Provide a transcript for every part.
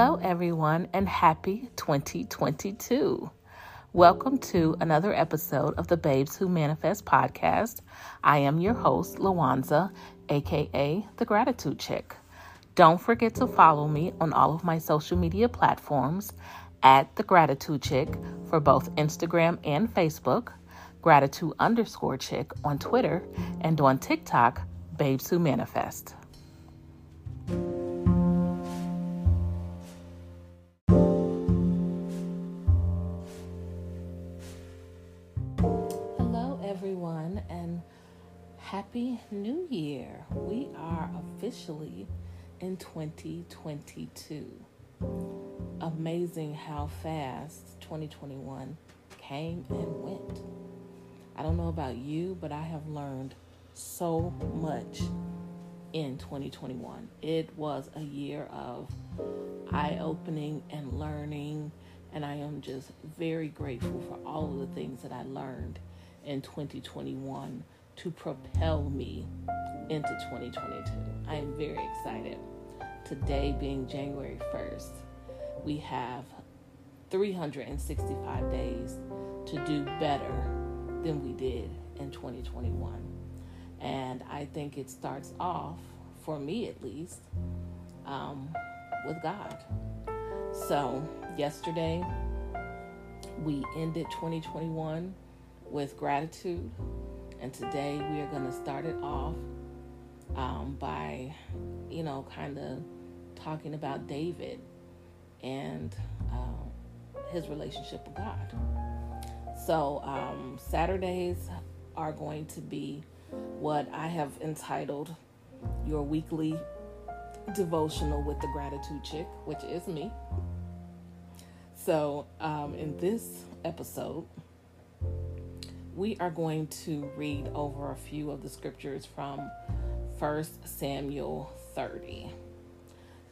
Hello, everyone, and happy 2022. Welcome to another episode of the Babes Who Manifest podcast. I am your host, Lawanza, aka The Gratitude Chick. Don't forget to follow me on all of my social media platforms at The Gratitude Chick for both Instagram and Facebook, Gratitude underscore Chick on Twitter, and on TikTok, Babes Who Manifest. Happy New Year. We are officially in 2022. Amazing how fast 2021 came and went. I don't know about you, but I have learned so much in 2021. It was a year of eye opening and learning, and I am just very grateful for all of the things that I learned in 2021 to propel me into 2022. I am very excited. Today being January 1st, we have 365 days to do better than we did in 2021. And I think it starts off, for me at least, um, with God. So, yesterday, we ended 2021 with gratitude. And today, we are going to start it off um, by, you know, kind of talking about David and uh, his relationship with God. So, um, Saturdays are going to be what I have entitled Your Weekly Devotional with the Gratitude Chick, which is me. So, um, in this episode, we are going to read over a few of the scriptures from 1 Samuel 30.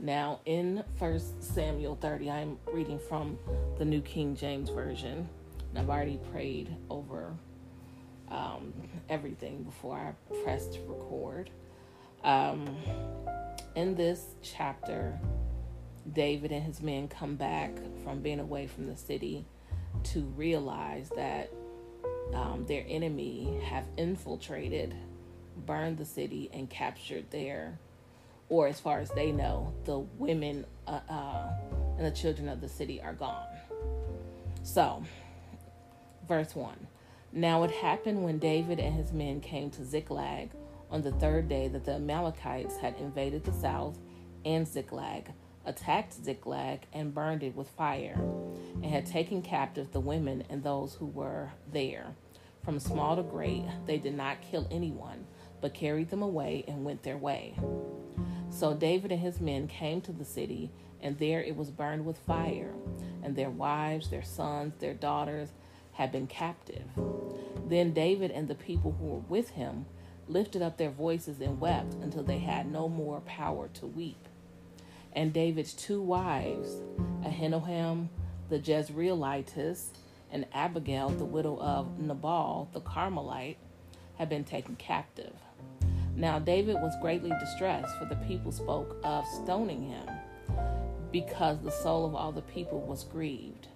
Now, in 1 Samuel 30, I'm reading from the New King James Version. And I've already prayed over um, everything before I pressed record. Um, in this chapter, David and his men come back from being away from the city to realize that um, their enemy have infiltrated, burned the city, and captured their, or as far as they know, the women uh, uh, and the children of the city are gone. So, verse 1. Now it happened when David and his men came to Ziklag on the third day that the Amalekites had invaded the south and Ziklag, attacked Ziklag, and burned it with fire, and had taken captive the women and those who were there. From small to great, they did not kill anyone, but carried them away and went their way. So David and his men came to the city, and there it was burned with fire, and their wives, their sons, their daughters had been captive. Then David and the people who were with him lifted up their voices and wept until they had no more power to weep. And David's two wives, Ahinoam the Jezreelitess and Abigail the widow of Nabal the Carmelite, had been taken captive. Now David was greatly distressed, for the people spoke of stoning him, because the soul of all the people was grieved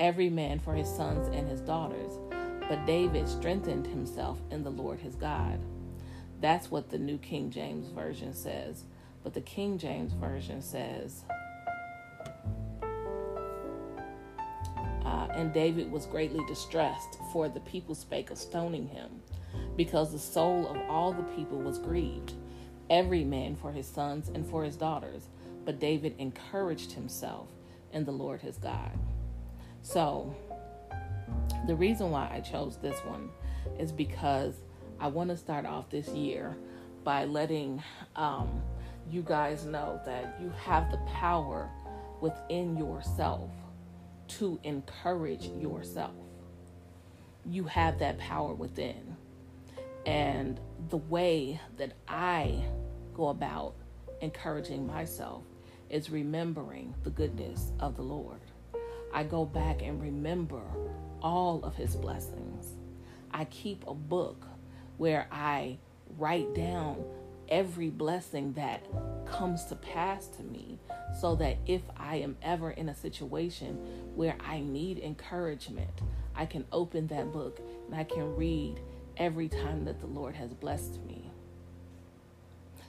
every man for his sons and his daughters. But David strengthened himself in the Lord his God. That's what the New King James Version says. But the King James Version says, uh, And David was greatly distressed, for the people spake of stoning him, because the soul of all the people was grieved, every man for his sons and for his daughters. But David encouraged himself in the Lord his God. So, the reason why I chose this one is because I want to start off this year by letting um, you guys know that you have the power within yourself to encourage yourself. You have that power within. And the way that I go about encouraging myself is remembering the goodness of the Lord. I go back and remember all of his blessings. I keep a book where I write down every blessing that comes to pass to me so that if I am ever in a situation where I need encouragement, I can open that book and I can read every time that the Lord has blessed me.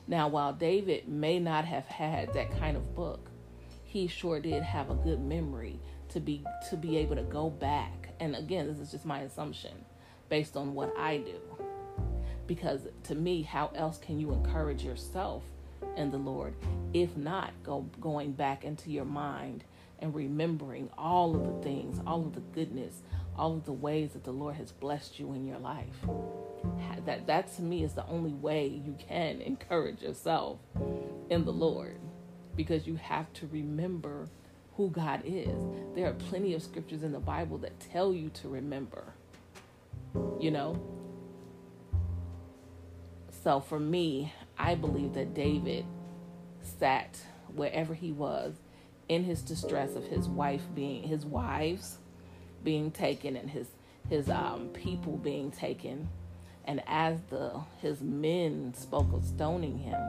Now, while David may not have had that kind of book, he sure did have a good memory to be to be able to go back. And again, this is just my assumption based on what I do. Because to me, how else can you encourage yourself in the Lord if not go going back into your mind and remembering all of the things, all of the goodness, all of the ways that the Lord has blessed you in your life. That that to me is the only way you can encourage yourself in the Lord because you have to remember who God is. There are plenty of scriptures in the Bible that tell you to remember. You know? So for me, I believe that David sat wherever he was in his distress of his wife being his wives being taken and his his um, people being taken. And as the his men spoke of stoning him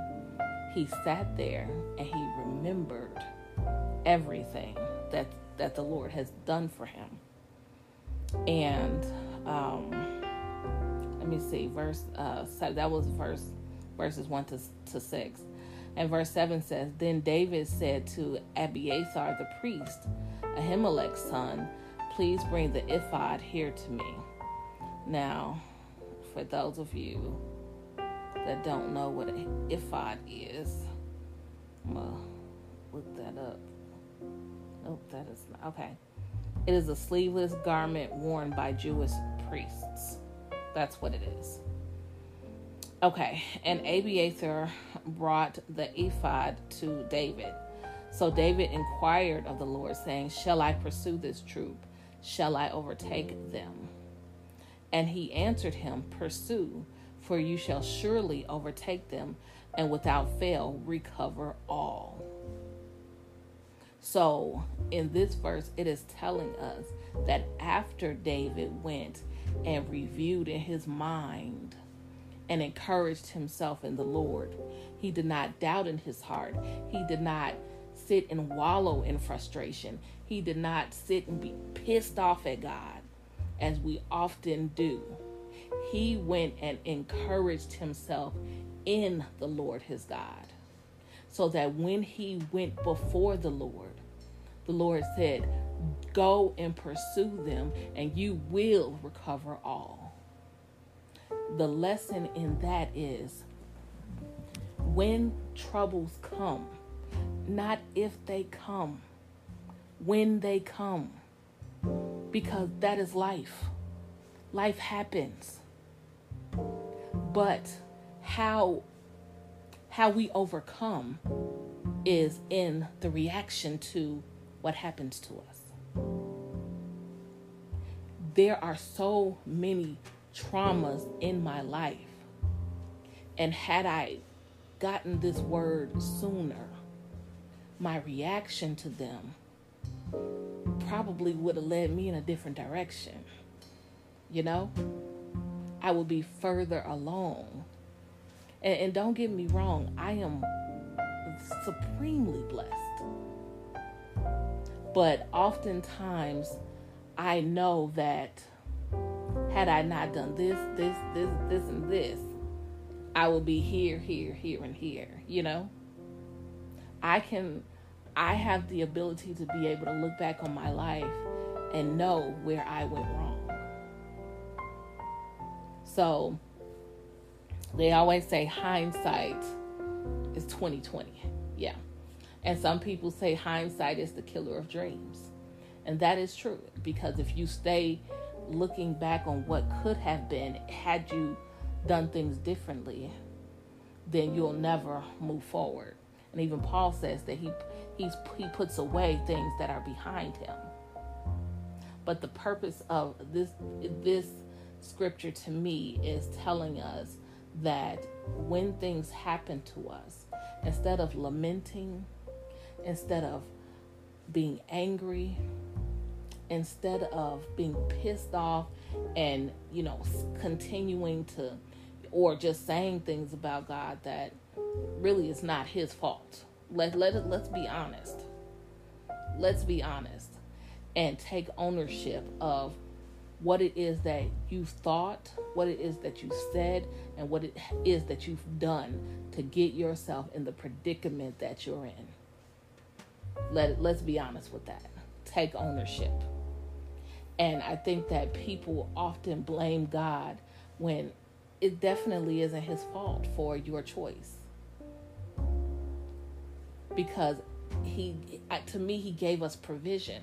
he sat there and he remembered everything that that the lord has done for him. And um, let me see verse uh that was verse verses 1 to, to 6 and verse 7 says then david said to abiathar the priest ahimelech's son please bring the ephod here to me. Now for those of you that don't know what an ephod is i'm gonna look that up. Nope that is not okay. It is a sleeveless garment worn by jewish priests that's what it is Okay, and Abiathar brought the ephod to David. So David inquired of the Lord, saying, Shall I pursue this troop? Shall I overtake them? And he answered him, Pursue, for you shall surely overtake them, and without fail recover all. So, in this verse, it is telling us that after David went and reviewed in his mind and encouraged himself in the Lord. He did not doubt in his heart. He did not sit and wallow in frustration. He did not sit and be pissed off at God, as we often do. He went and encouraged himself in the Lord his God, so that when he went before the Lord, the Lord said, Go and pursue them, and you will recover all the lesson in that is when troubles come, not if they come, when they come, because that is life. Life happens. But how how we overcome is in the reaction to what happens to us. There are so many traumas in my life. And had I gotten this word sooner, my reaction to them probably would have led me in a different direction. You know? I would be further along. And, and don't get me wrong, I am supremely blessed. But oftentimes, I know that had I not done this, this, this, this, and this, I would be here, here, here, and here, you know? I can, I have the ability to be able to look back on my life and know where I went wrong. So, they always say hindsight is 2020. Yeah. And some people say hindsight is the killer of dreams. And that is true because if you stay looking back on what could have been had you done things differently, then you'll never move forward. And even Paul says that he he's he puts away things that are behind him. But the purpose of this this scripture to me is telling us that when things happen to us, instead of lamenting, instead of being angry, instead of being pissed off and you know continuing to or just saying things about God that really is not his fault. Let let let's be honest. Let's be honest and take ownership of what it is that you thought, what it is that you said, and what it is that you've done to get yourself in the predicament that you're in. Let let's be honest with that. Take ownership. And I think that people often blame God when it definitely isn't his fault for your choice. Because he to me he gave us provision.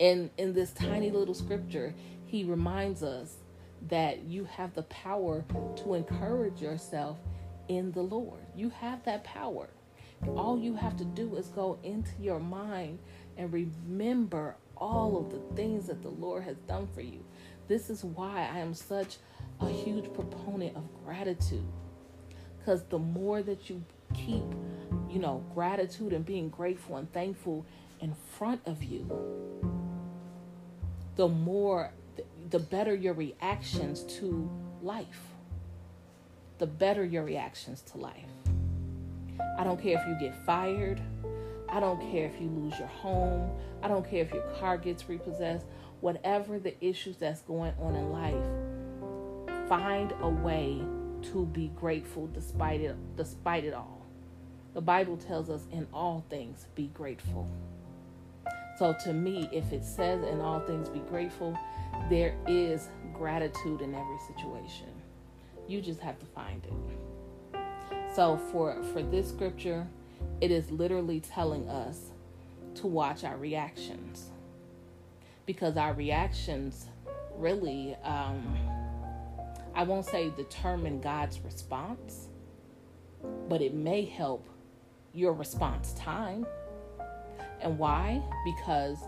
And in this tiny little scripture, he reminds us that you have the power to encourage yourself in the Lord. You have that power. All you have to do is go into your mind and remember all of the things that the Lord has done for you. This is why I am such a huge proponent of gratitude. Because the more that you keep, you know, gratitude and being grateful and thankful in front of you, the more, the better your reactions to life. The better your reactions to life. I don't care if you get fired. I don't care if you lose your home. I don't care if your car gets repossessed. Whatever the issues that's going on in life, find a way to be grateful despite it despite it all. The Bible tells us in all things be grateful. So to me, if it says in all things be grateful, there is gratitude in every situation. You just have to find it. So for for this scripture, it is literally telling us to watch our reactions. Because our reactions really um I won't say determine God's response, but it may help your response time. And why? Because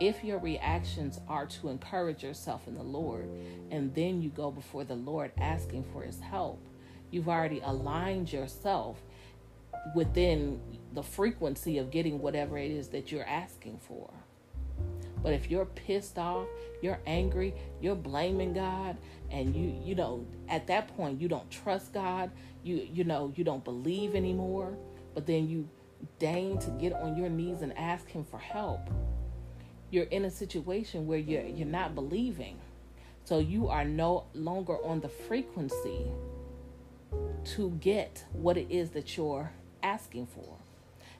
if your reactions are to encourage yourself in the Lord and then you go before the Lord asking for his help, you've already aligned yourself within the frequency of getting whatever it is that you're asking for. But if you're pissed off, you're angry, you're blaming God, and you you know at that point you don't trust God, you you know you don't believe anymore, but then you deign to get on your knees and ask him for help, you're in a situation where you're you're not believing. So you are no longer on the frequency to get what it is that you're asking for.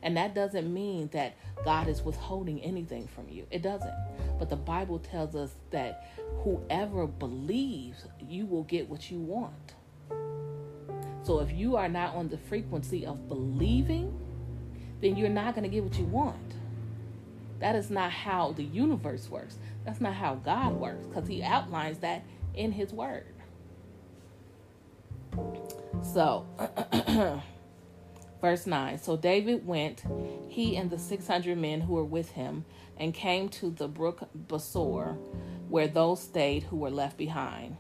And that doesn't mean that God is withholding anything from you. It doesn't. But the Bible tells us that whoever believes, you will get what you want. So if you are not on the frequency of believing, then you're not going to get what you want. That is not how the universe works. That's not how God works because He outlines that in His Word. So, verse 9 So David went, he and the 600 men who were with him, and came to the brook Besor, where those stayed who were left behind.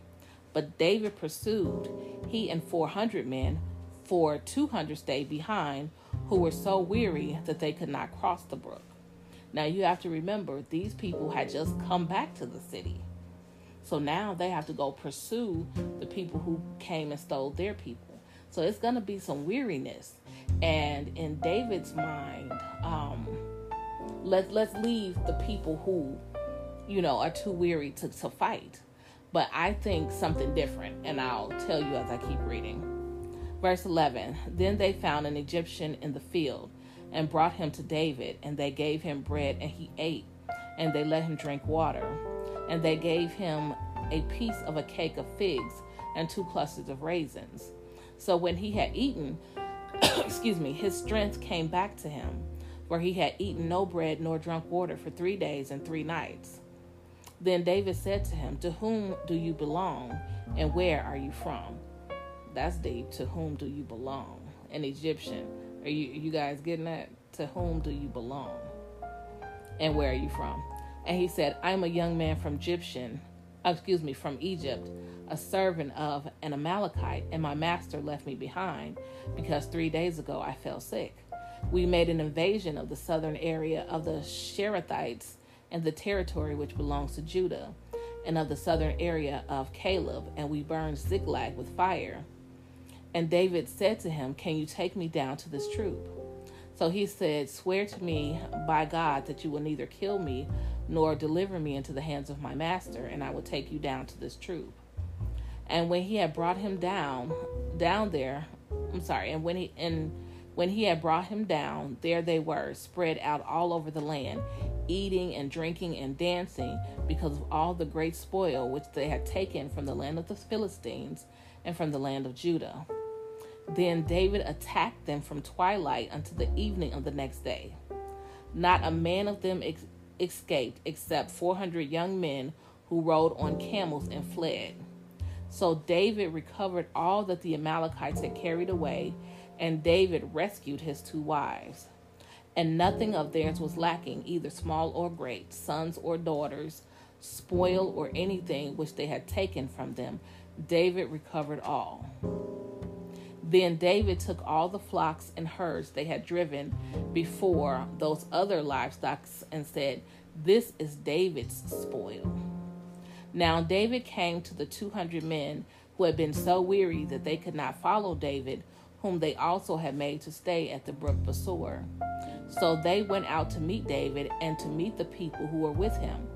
But David pursued, he and 400 men, for 200 stayed behind, who were so weary that they could not cross the brook. Now you have to remember, these people had just come back to the city. So now they have to go pursue the people who came and stole their people. So it's going to be some weariness. And in David's mind, um, let, let's leave the people who, you know, are too weary to, to fight. But I think something different, and I'll tell you as I keep reading. Verse 11 Then they found an Egyptian in the field and brought him to David, and they gave him bread, and he ate, and they let him drink water. And they gave him a piece of a cake of figs and two clusters of raisins. So when he had eaten, excuse me, his strength came back to him, for he had eaten no bread nor drunk water for three days and three nights. Then David said to him, To whom do you belong, and where are you from? That's deep. To whom do you belong? An Egyptian. Are you you guys getting that? To whom do you belong? And where are you from? And he said, I'm a young man from Egyptian, uh, excuse me, from Egypt, a servant of an Amalekite, and my master left me behind because three days ago I fell sick. We made an invasion of the southern area of the Cherethites and the territory which belongs to Judah. and of the southern area of Caleb, and we burned Ziklag with fire. And David said to him, Can you take me down to this troop? So he said, Swear to me by God that you will neither kill me nor deliver me into the hands of my master, and I will take you down to this troop. And when he had brought him down, down there, I'm sorry, and when he and when he had brought him down, there they were, spread out all over the land, eating and drinking and dancing, because of all the great spoil which they had taken from the land of the Philistines and from the land of Judah. Then David attacked them from twilight until the evening of the next day. Not a man of them ex- escaped except 400 young men who rode on camels and fled. So David recovered all that the Amalekites had carried away, and David rescued his two wives. And nothing of theirs was lacking, either small or great, sons or daughters, spoil or anything which they had taken from them. David recovered all. Then David took all the flocks and herds they had driven before those other livestock and said, This is David's spoil. Now David came to the 200 men who had been so weary that they could not follow David, whom they also had made to stay at the brook Besor. So they went out to meet David and to meet the people who were with him.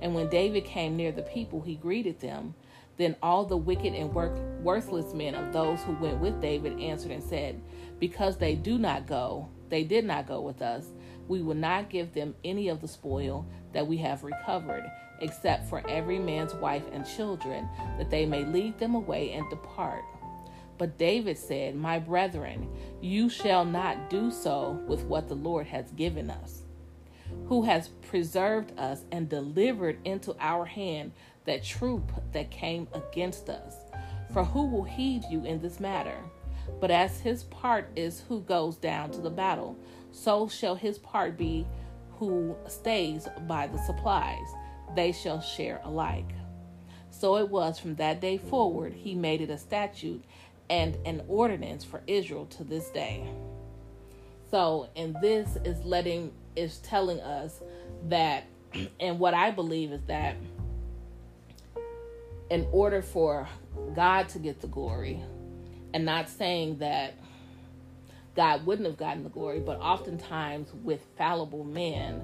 And when David came near the people, he greeted them. Then all the wicked and work, worthless men of those who went with David answered and said, Because they do not go, they did not go with us, we will not give them any of the spoil that we have recovered, except for every man's wife and children, that they may lead them away and depart. But David said, My brethren, you shall not do so with what the Lord has given us, who has preserved us and delivered into our hand that troop that came against us. For who will heed you in this matter? But as his part is who goes down to the battle, so shall his part be who stays by the supplies. They shall share alike. So it was from that day forward, he made it a statute and an ordinance for Israel to this day. So, and this is letting, is telling us that, and what I believe is that in order for God to get the glory, and not saying that God wouldn't have gotten the glory, but oftentimes with fallible men,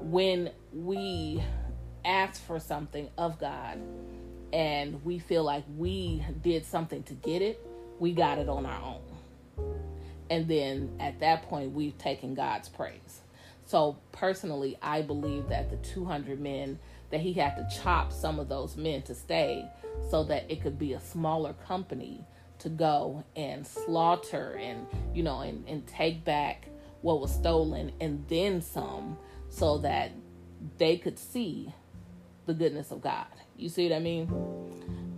when we ask for something of God and we feel like we did something to get it, we got it on our own. And then at that point, we've taken God's praise. So personally, I believe that the 200 men that he had to chop some of those men to stay so that it could be a smaller company to go and slaughter and you know and, and take back what was stolen and then some so that they could see the goodness of God. You see what I mean?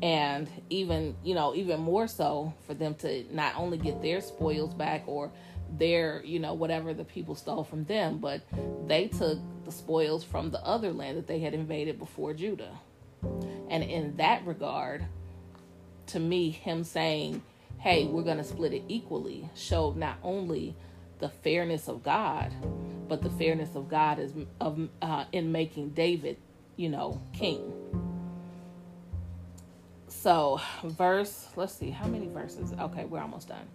And even, you know, even more so for them to not only get their spoils back or their, you know, whatever the people stole from them, but they took the spoils from the other land that they had invaded before Judah. And in that regard, to me, him saying, hey, we're going to split it equally showed not only the fairness of God, but the fairness of God is of uh, in making David, you know, king. So, verse, let's see, how many verses? Okay, we're almost done.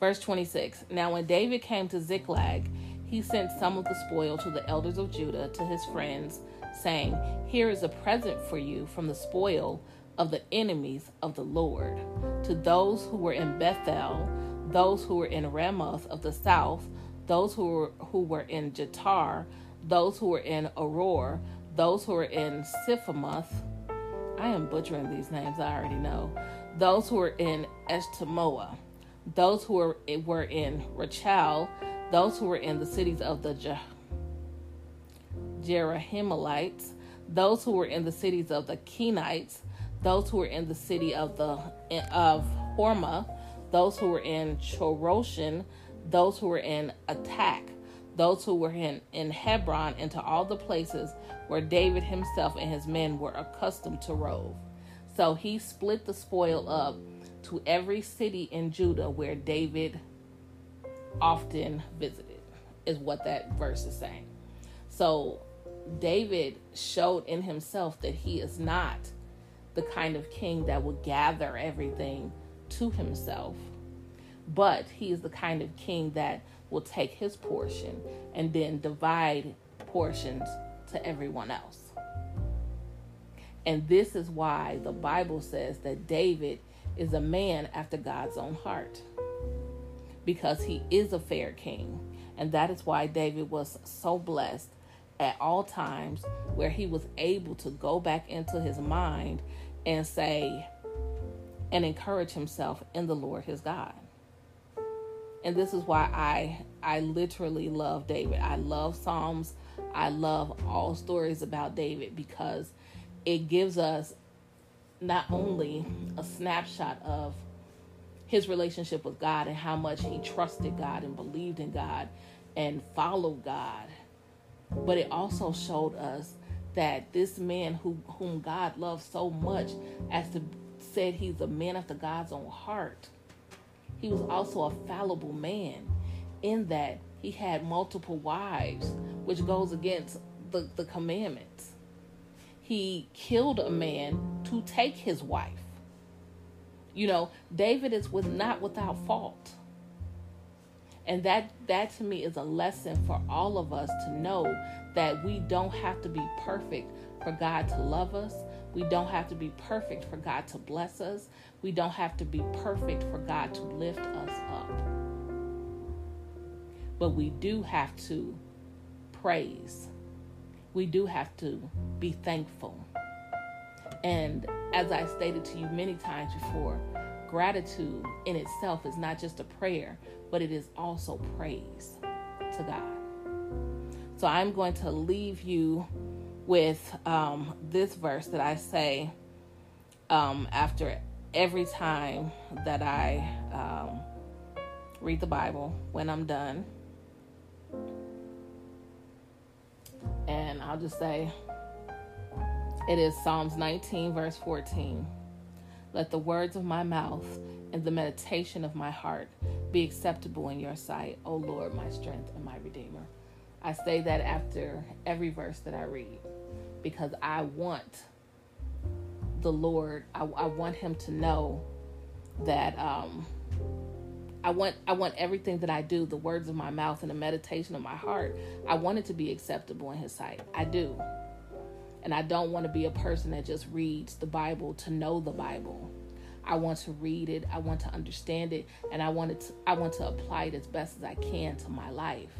Verse 26 Now, when David came to Ziklag, he sent some of the spoil to the elders of Judah, to his friends, saying, Here is a present for you from the spoil of the enemies of the Lord. To those who were in Bethel, those who were in Ramoth of the south, those who were, who were in Jattir, those who were in Aroer, those who were in Siphamoth. I am butchering these names, I already know. Those who were in Eshtemoa those who were, eh, were in Rachal, those who were in the cities of the Je- Jerahmeelites, those who were in the cities of the Kenites, those who were in the city of the eh, of Hormah, those who were in Chorashan, those who were in Attack, those who were in, in Hebron, into all the places where David himself and his men were accustomed to rove. So he split the spoil up to every city in Judah where David often visited, is what that verse is saying. So David showed in himself that he is not the kind of king that will gather everything to himself, but he is the kind of king that will take his portion and then divide portions to everyone else. And this is why the Bible says that David is a man after God's own heart because he is a fair king. And that is why David was so blessed at all times where he was able to go back into his mind and say and encourage himself in the Lord his God. And this is why I I literally love David. I love Psalms. I love all stories about David because it gives us not only a snapshot of his relationship with God and how much he trusted God and believed in God and followed God, but it also showed us that this man who whom God loved so much as to said he's a man after God's own heart. He was also a fallible man in that he had multiple wives, which goes against the, the commandments he killed a man to take his wife. You know, David is with not without fault. And that that to me is a lesson for all of us to know that we don't have to be perfect for God to love us. We don't have to be perfect for God to bless us. We don't have to be perfect for God to lift us up. But we do have to praise we do have to be thankful. And as I stated to you many times before, gratitude in itself is not just a prayer, but it is also praise to God. So I'm going to leave you with um, this verse that I say um, after every time that I um, read the Bible when I'm done. And I'll just say it is Psalms 19, verse 14. Let the words of my mouth and the meditation of my heart be acceptable in your sight, O Lord, my strength and my redeemer. I say that after every verse that I read because I want the Lord, I, I want Him to know that um, I want I want everything that I do, the words of my mouth and the meditation of my heart, I want it to be acceptable in his sight. I do. And I don't want to be a person that just reads the Bible to know the Bible. I want to read it, I want to understand it, and I want it to, I want to apply it as best as I can to my life.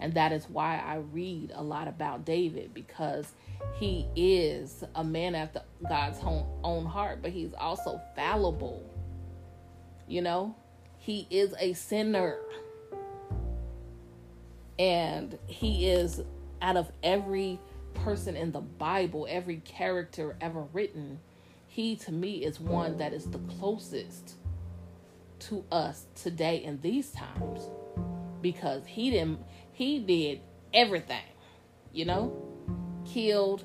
And that is why I read a lot about David because he is a man after God's own, heart, but he's also fallible. You know? He is a sinner. And he is out of every person in the Bible, every character ever written, he to me is one that is the closest to us today in these times because he didn't he did everything you know killed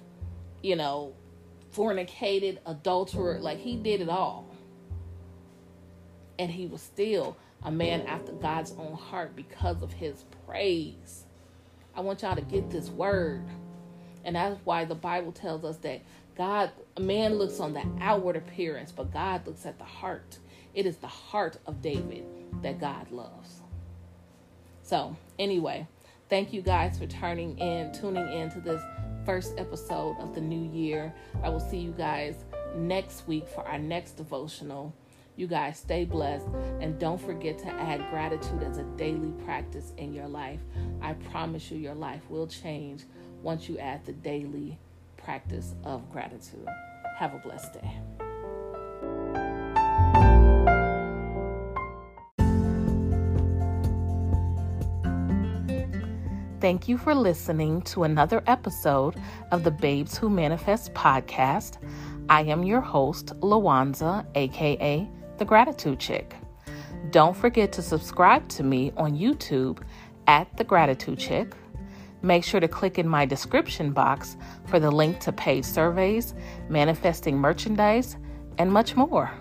you know fornicated adulterer like he did it all and he was still a man after God's own heart because of his praise. I want y'all to get this word. And that's why the Bible tells us that God, a man looks on the outward appearance, but God looks at the heart. It is the heart of David that God loves. So, anyway, thank you guys for turning in, tuning in to this first episode of the new year. I will see you guys next week for our next devotional. You guys stay blessed and don't forget to add gratitude as a daily practice in your life. I promise you, your life will change once you add the daily practice of gratitude. Have a blessed day. Thank you for listening to another episode of the Babes Who Manifest podcast. I am your host, Lawanza, aka the Gratitude Chick. Don't forget to subscribe to me on YouTube at The Gratitude Chick. Make sure to click in my description box for the link to paid surveys, manifesting merchandise, and much more.